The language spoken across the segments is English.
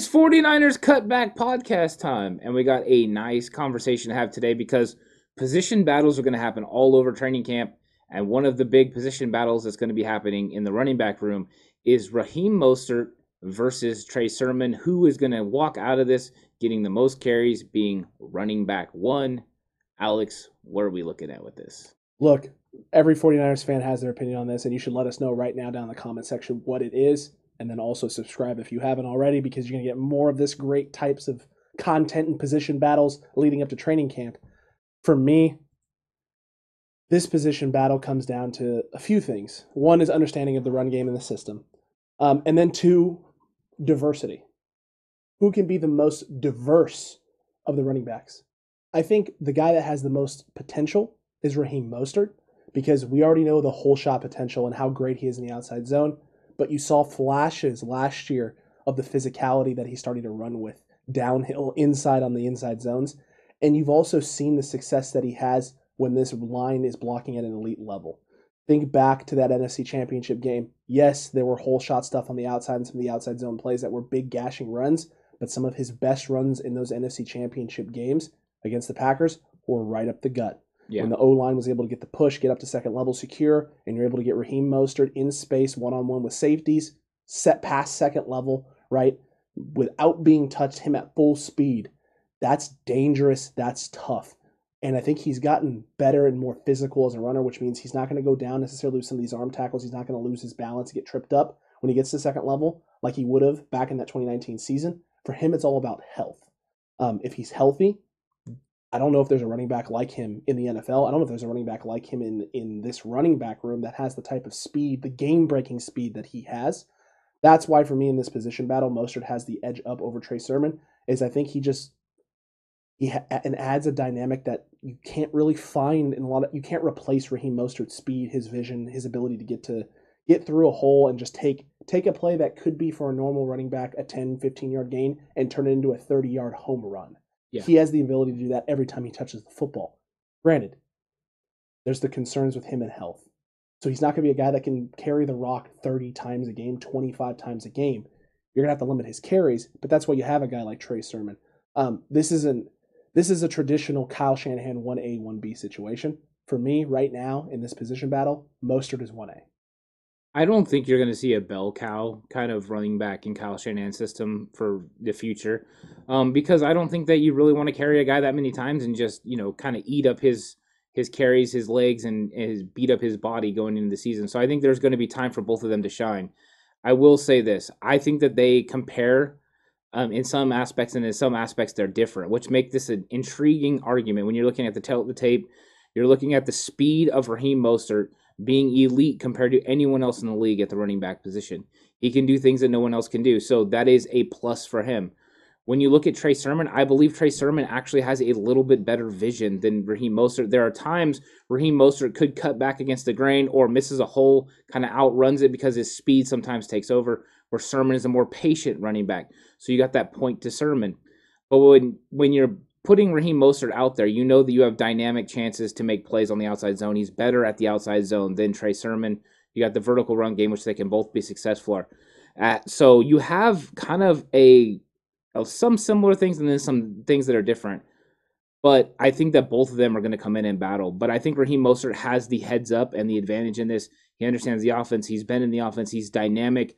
It's 49ers cutback podcast time, and we got a nice conversation to have today because position battles are going to happen all over training camp. And one of the big position battles that's going to be happening in the running back room is Raheem Mostert versus Trey Sermon. Who is going to walk out of this getting the most carries, being running back one? Alex, what are we looking at with this? Look, every 49ers fan has their opinion on this, and you should let us know right now down in the comment section what it is. And then also subscribe if you haven't already, because you're going to get more of this great types of content and position battles leading up to training camp. For me, this position battle comes down to a few things. One is understanding of the run game and the system, um, and then two, diversity. Who can be the most diverse of the running backs? I think the guy that has the most potential is Raheem Mostert because we already know the whole shot potential and how great he is in the outside zone. But you saw flashes last year of the physicality that he's starting to run with downhill, inside on the inside zones. And you've also seen the success that he has when this line is blocking at an elite level. Think back to that NFC championship game. Yes, there were whole shot stuff on the outside and some of the outside zone plays that were big gashing runs, but some of his best runs in those NFC championship games against the Packers were right up the gut. Yeah. When the O line was able to get the push, get up to second level secure, and you're able to get Raheem Mostert in space one on one with safeties, set past second level, right? Without being touched, him at full speed. That's dangerous. That's tough. And I think he's gotten better and more physical as a runner, which means he's not going to go down necessarily with some of these arm tackles. He's not going to lose his balance, get tripped up when he gets to second level like he would have back in that 2019 season. For him, it's all about health. Um, if he's healthy, I don't know if there's a running back like him in the NFL. I don't know if there's a running back like him in in this running back room that has the type of speed, the game breaking speed that he has. That's why for me in this position battle, Mostert has the edge up over Trey Sermon. Is I think he just he ha- and adds a dynamic that you can't really find in a lot of you can't replace Raheem Mostert's speed, his vision, his ability to get to get through a hole and just take take a play that could be for a normal running back a 10 15 yard gain and turn it into a 30 yard home run. Yeah. He has the ability to do that every time he touches the football. Granted, there's the concerns with him and health. So he's not going to be a guy that can carry the rock 30 times a game, 25 times a game. You're going to have to limit his carries, but that's why you have a guy like Trey Sermon. Um, this isn't this is a traditional Kyle Shanahan 1A, 1B situation. For me, right now in this position battle, Mostert is 1A. I don't think you're going to see a bell cow kind of running back in Kyle Shanahan's system for the future, um, because I don't think that you really want to carry a guy that many times and just you know kind of eat up his his carries, his legs, and his beat up his body going into the season. So I think there's going to be time for both of them to shine. I will say this: I think that they compare um, in some aspects, and in some aspects they're different, which make this an intriguing argument. When you're looking at the, the tape, you're looking at the speed of Raheem Mostert being elite compared to anyone else in the league at the running back position. He can do things that no one else can do, so that is a plus for him. When you look at Trey Sermon, I believe Trey Sermon actually has a little bit better vision than Raheem Mostert. There are times Raheem Mostert could cut back against the grain or misses a hole, kind of outruns it because his speed sometimes takes over. Where Sermon is a more patient running back, so you got that point to Sermon. But when when you're putting Raheem Mostert out there, you know that you have dynamic chances to make plays on the outside zone. He's better at the outside zone than Trey Sermon. You got the vertical run game, which they can both be successful at. Uh, so you have kind of a some similar things and then some things that are different. But I think that both of them are going to come in and battle. But I think Raheem Mostert has the heads up and the advantage in this. He understands the offense. He's been in the offense. He's dynamic.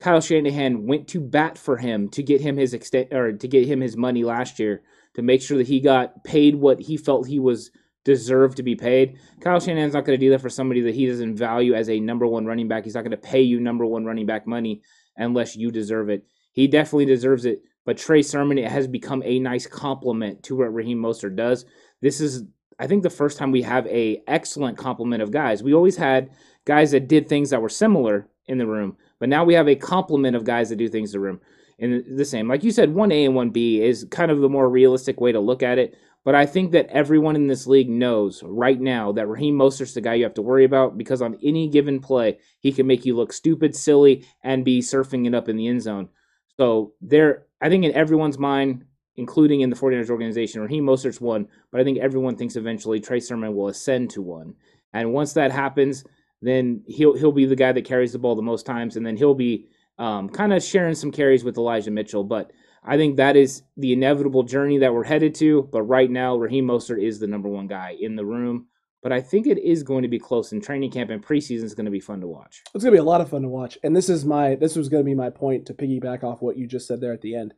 Kyle Shanahan went to bat for him to get him his extent or to get him his money last year to make sure that he got paid what he felt he was deserved to be paid. Kyle Shanahan's not going to do that for somebody that he doesn't value as a number one running back. He's not going to pay you number one running back money unless you deserve it. He definitely deserves it. But Trey Sermon it has become a nice compliment to what Raheem Mostert does. This is, I think, the first time we have a excellent complement of guys. We always had guys that did things that were similar in the room, but now we have a complement of guys that do things in the room. In the same. Like you said, one A and one B is kind of the more realistic way to look at it. But I think that everyone in this league knows right now that Raheem Mostert's the guy you have to worry about because on any given play, he can make you look stupid, silly, and be surfing it up in the end zone. So there, I think in everyone's mind, including in the 49ers organization, Raheem Mostert's one, but I think everyone thinks eventually Trey Sermon will ascend to one. And once that happens, then he'll he'll be the guy that carries the ball the most times, and then he'll be um, kind of sharing some carries with Elijah Mitchell. But I think that is the inevitable journey that we're headed to. But right now, Raheem Mostert is the number one guy in the room. But I think it is going to be close in training camp and preseason is going to be fun to watch. It's going to be a lot of fun to watch. And this is my this was going to be my point to piggyback off what you just said there at the end.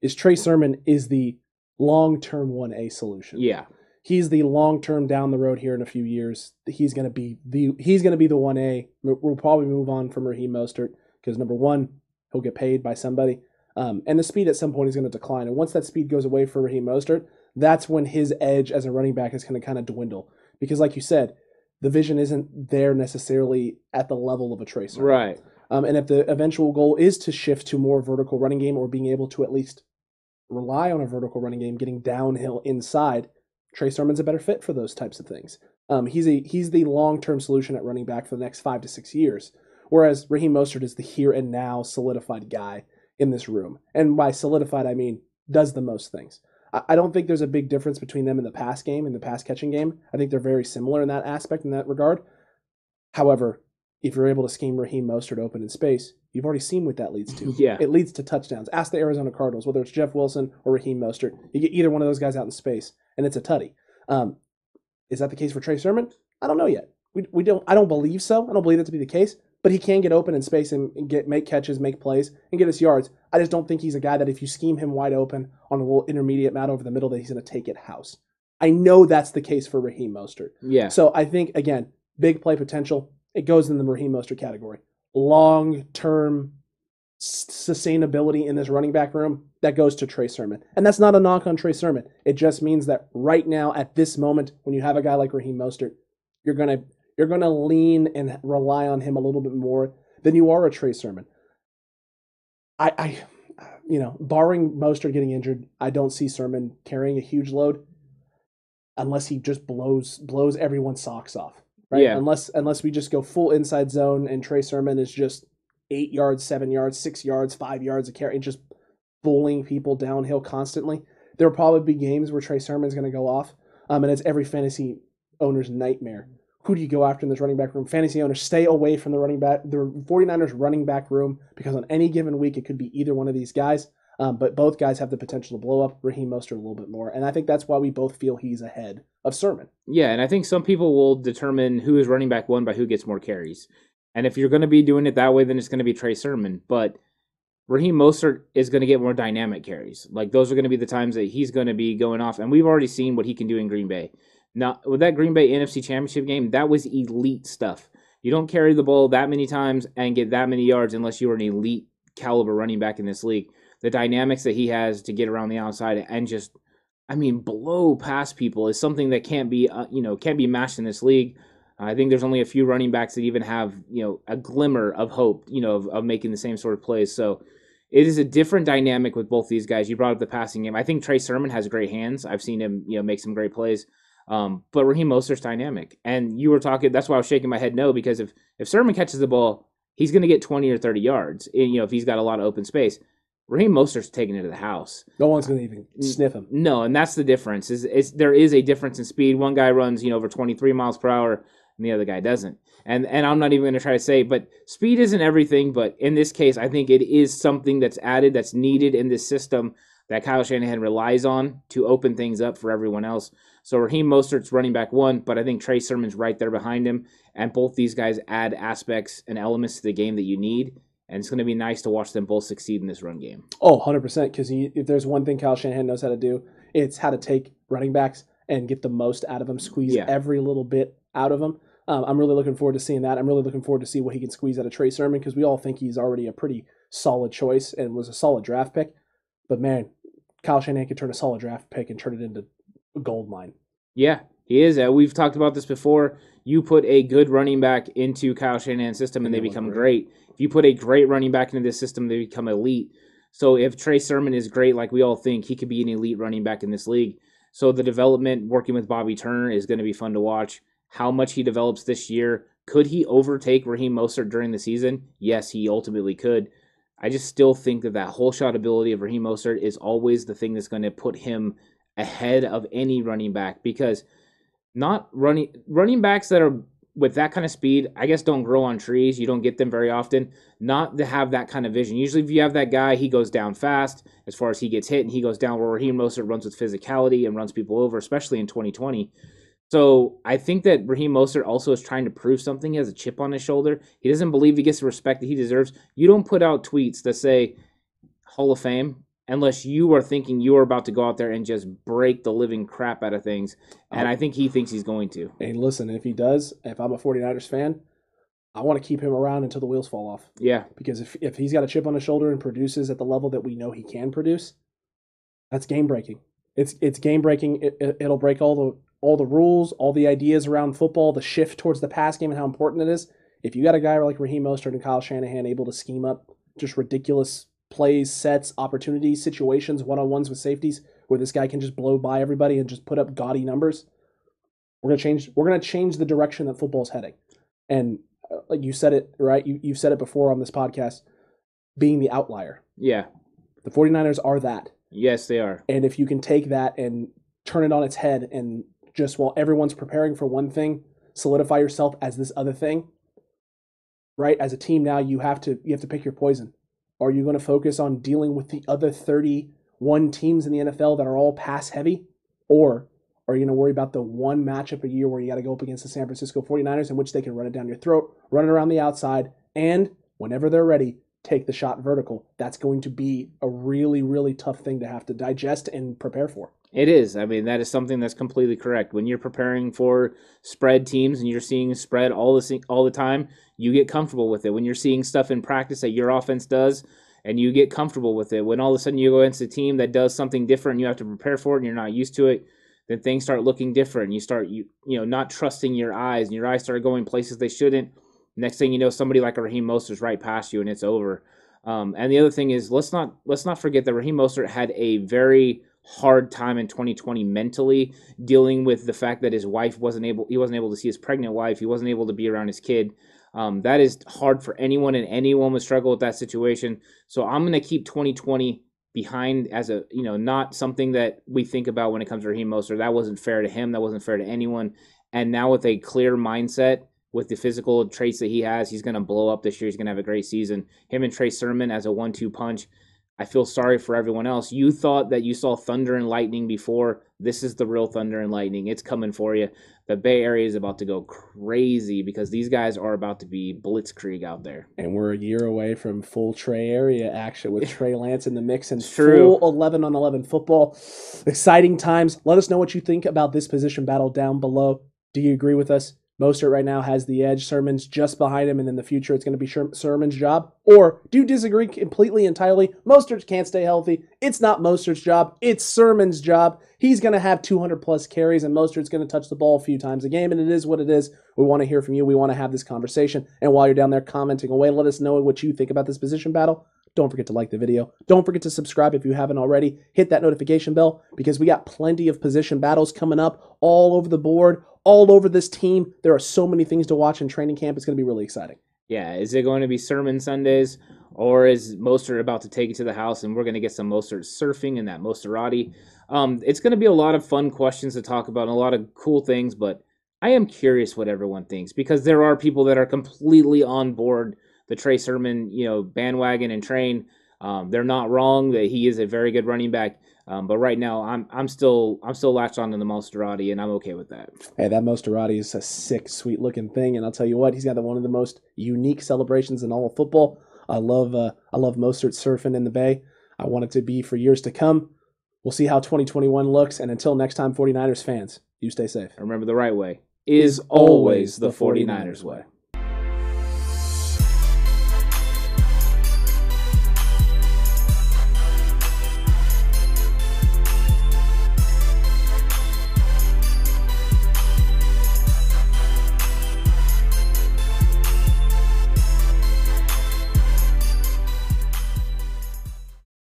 Is Trey Sermon is the long term one A solution. Yeah. He's the long term down the road here in a few years. He's going to be the he's going to be the one A. We'll probably move on from Raheem Mostert because number one, he'll get paid by somebody. Um, and the speed at some point is going to decline. And once that speed goes away for Raheem Mostert, that's when his edge as a running back is going to kind of dwindle. Because, like you said, the vision isn't there necessarily at the level of a tracer. Right. Um, and if the eventual goal is to shift to more vertical running game or being able to at least rely on a vertical running game, getting downhill inside, Trey Sermon's a better fit for those types of things. Um, he's a he's the long term solution at running back for the next five to six years. Whereas Raheem Mostert is the here and now solidified guy in this room. And by solidified, I mean does the most things. I don't think there's a big difference between them in the pass game and the pass catching game. I think they're very similar in that aspect, in that regard. However, if you're able to scheme Raheem Mostert open in space, you've already seen what that leads to. Yeah. It leads to touchdowns. Ask the Arizona Cardinals, whether it's Jeff Wilson or Raheem Mostert. You get either one of those guys out in space, and it's a tutty. Um, is that the case for Trey Sermon? I don't know yet. We, we don't. I don't believe so. I don't believe that to be the case but he can get open in space and get make catches, make plays, and get us yards. I just don't think he's a guy that if you scheme him wide open on a little intermediate mat over the middle, that he's going to take it house. I know that's the case for Raheem Mostert. Yeah. So I think again, big play potential. It goes in the Raheem Mostert category. Long term sustainability in this running back room that goes to Trey Sermon, and that's not a knock on Trey Sermon. It just means that right now, at this moment, when you have a guy like Raheem Mostert, you're going to you're going to lean and rely on him a little bit more than you are a Trey Sermon. I, I, you know, barring Mostert getting injured, I don't see Sermon carrying a huge load unless he just blows blows everyone's socks off. Right? Yeah. Unless unless we just go full inside zone and Trey Sermon is just eight yards, seven yards, six yards, five yards of carry, and just bullying people downhill constantly. There will probably be games where Trey Sermon's going to go off, um, and it's every fantasy owner's nightmare who do you go after in this running back room? Fantasy owners, stay away from the running back, the 49ers running back room, because on any given week, it could be either one of these guys. Um, but both guys have the potential to blow up Raheem Mostert a little bit more. And I think that's why we both feel he's ahead of Sermon. Yeah, and I think some people will determine who is running back one by who gets more carries. And if you're going to be doing it that way, then it's going to be Trey Sermon. But Raheem Mostert is going to get more dynamic carries. Like those are going to be the times that he's going to be going off. And we've already seen what he can do in Green Bay. Now, with that Green Bay NFC Championship game, that was elite stuff. You don't carry the ball that many times and get that many yards unless you are an elite caliber running back in this league. The dynamics that he has to get around the outside and just, I mean, blow past people is something that can't be, uh, you know, can't be matched in this league. I think there's only a few running backs that even have, you know, a glimmer of hope, you know, of, of making the same sort of plays. So it is a different dynamic with both these guys. You brought up the passing game. I think Trey Sermon has great hands. I've seen him, you know, make some great plays. Um, but Raheem Mostert's dynamic, and you were talking. That's why I was shaking my head no because if if Sermon catches the ball, he's going to get twenty or thirty yards. And, you know, if he's got a lot of open space, Raheem Mostert's taking it to the house. No one's going to even sniff him. No, and that's the difference. Is is there is a difference in speed. One guy runs you know over twenty three miles per hour, and the other guy doesn't. And and I'm not even going to try to say, but speed isn't everything. But in this case, I think it is something that's added, that's needed in this system that Kyle Shanahan relies on to open things up for everyone else. So Raheem Mostert's running back one, but I think Trey Sermon's right there behind him. And both these guys add aspects and elements to the game that you need. And it's going to be nice to watch them both succeed in this run game. Oh, 100%. Because if there's one thing Kyle Shanahan knows how to do, it's how to take running backs and get the most out of them, squeeze yeah. every little bit out of them. Um, I'm really looking forward to seeing that. I'm really looking forward to see what he can squeeze out of Trey Sermon because we all think he's already a pretty solid choice and was a solid draft pick. But man, Kyle Shanahan could turn a solid draft pick and turn it into a gold mine. Yeah, he is. Uh, we've talked about this before. You put a good running back into Kyle Shanahan's system and, and they become great. great. If you put a great running back into this system, they become elite. So if Trey Sermon is great, like we all think, he could be an elite running back in this league. So the development working with Bobby Turner is going to be fun to watch. How much he develops this year. Could he overtake Raheem Mostert during the season? Yes, he ultimately could. I just still think that that whole shot ability of Raheem Mostert is always the thing that's going to put him ahead of any running back because not running running backs that are with that kind of speed, I guess don't grow on trees. You don't get them very often. Not to have that kind of vision. Usually, if you have that guy, he goes down fast as far as he gets hit, and he goes down where Raheem Mostert runs with physicality and runs people over, especially in 2020. So I think that Raheem Mostert also is trying to prove something. He has a chip on his shoulder. He doesn't believe he gets the respect that he deserves. You don't put out tweets that say Hall of Fame unless you are thinking you are about to go out there and just break the living crap out of things. And I think he thinks he's going to. And listen, if he does, if I'm a 49ers fan, I want to keep him around until the wheels fall off. Yeah. Because if, if he's got a chip on his shoulder and produces at the level that we know he can produce, that's game breaking. It's it's game breaking. It, it, it'll break all the all the rules, all the ideas around football, the shift towards the pass game and how important it is. If you got a guy like Raheem Mostert and Kyle Shanahan able to scheme up just ridiculous plays, sets, opportunities, situations, one on ones with safeties, where this guy can just blow by everybody and just put up gaudy numbers. We're gonna change. We're gonna change the direction that football's heading. And uh, like you said it right, you you've said it before on this podcast, being the outlier. Yeah. The 49ers are that. Yes, they are. And if you can take that and turn it on its head and just while everyone's preparing for one thing, solidify yourself as this other thing. Right? As a team now you have to you have to pick your poison. Are you going to focus on dealing with the other 31 teams in the NFL that are all pass heavy? Or are you going to worry about the one matchup a year where you got to go up against the San Francisco 49ers in which they can run it down your throat, run it around the outside, and whenever they're ready, take the shot vertical? That's going to be a really, really tough thing to have to digest and prepare for. It is. I mean, that is something that's completely correct. When you're preparing for spread teams and you're seeing spread all the all the time, you get comfortable with it. When you're seeing stuff in practice that your offense does, and you get comfortable with it. When all of a sudden you go against a team that does something different, and you have to prepare for it, and you're not used to it, then things start looking different. You start you you know not trusting your eyes, and your eyes start going places they shouldn't. Next thing you know, somebody like Raheem Mostert is right past you, and it's over. Um, and the other thing is, let's not let's not forget that Raheem Mostert had a very hard time in 2020 mentally dealing with the fact that his wife wasn't able he wasn't able to see his pregnant wife he wasn't able to be around his kid. Um, that is hard for anyone and anyone would struggle with that situation. So i'm going to keep 2020 behind as a you know not something that we think about when it comes to Raheem Mostert. That wasn't fair to him that wasn't fair to anyone. And now with a clear mindset with the physical traits that he has he's going to blow up this year. He's going to have a great season. Him and Trey Sermon as a one-two punch I feel sorry for everyone else. You thought that you saw thunder and lightning before. This is the real thunder and lightning. It's coming for you. The Bay Area is about to go crazy because these guys are about to be blitzkrieg out there. And we're a year away from full Trey area action with Trey Lance in the mix and True. full 11 on 11 football. Exciting times. Let us know what you think about this position battle down below. Do you agree with us? Mostert right now has the edge. Sermon's just behind him, and in the future, it's going to be Sermon's job. Or do you disagree completely entirely? Mostert can't stay healthy. It's not Mostert's job. It's Sermon's job. He's going to have 200 plus carries, and Mostert's going to touch the ball a few times a game, and it is what it is. We want to hear from you. We want to have this conversation. And while you're down there commenting away, let us know what you think about this position battle. Don't forget to like the video. Don't forget to subscribe if you haven't already. Hit that notification bell because we got plenty of position battles coming up all over the board, all over this team. There are so many things to watch in training camp. It's going to be really exciting. Yeah, is it going to be sermon Sundays or is Mostert about to take it to the house and we're going to get some Mostert surfing and that Mosterati? Um, it's going to be a lot of fun questions to talk about and a lot of cool things, but I am curious what everyone thinks because there are people that are completely on board the Trey Sermon, you know, bandwagon and train. Um, they're not wrong that he is a very good running back. Um, but right now, I'm I'm still I'm still latched on to the Mosterati, and I'm okay with that. Hey, that Mosterati is a sick, sweet looking thing, and I'll tell you what, he's got the, one of the most unique celebrations in all of football. I love uh, I love Mostert surfing in the Bay. I want it to be for years to come. We'll see how 2021 looks, and until next time, 49ers fans, you stay safe. Remember, the right way is always the 49ers way.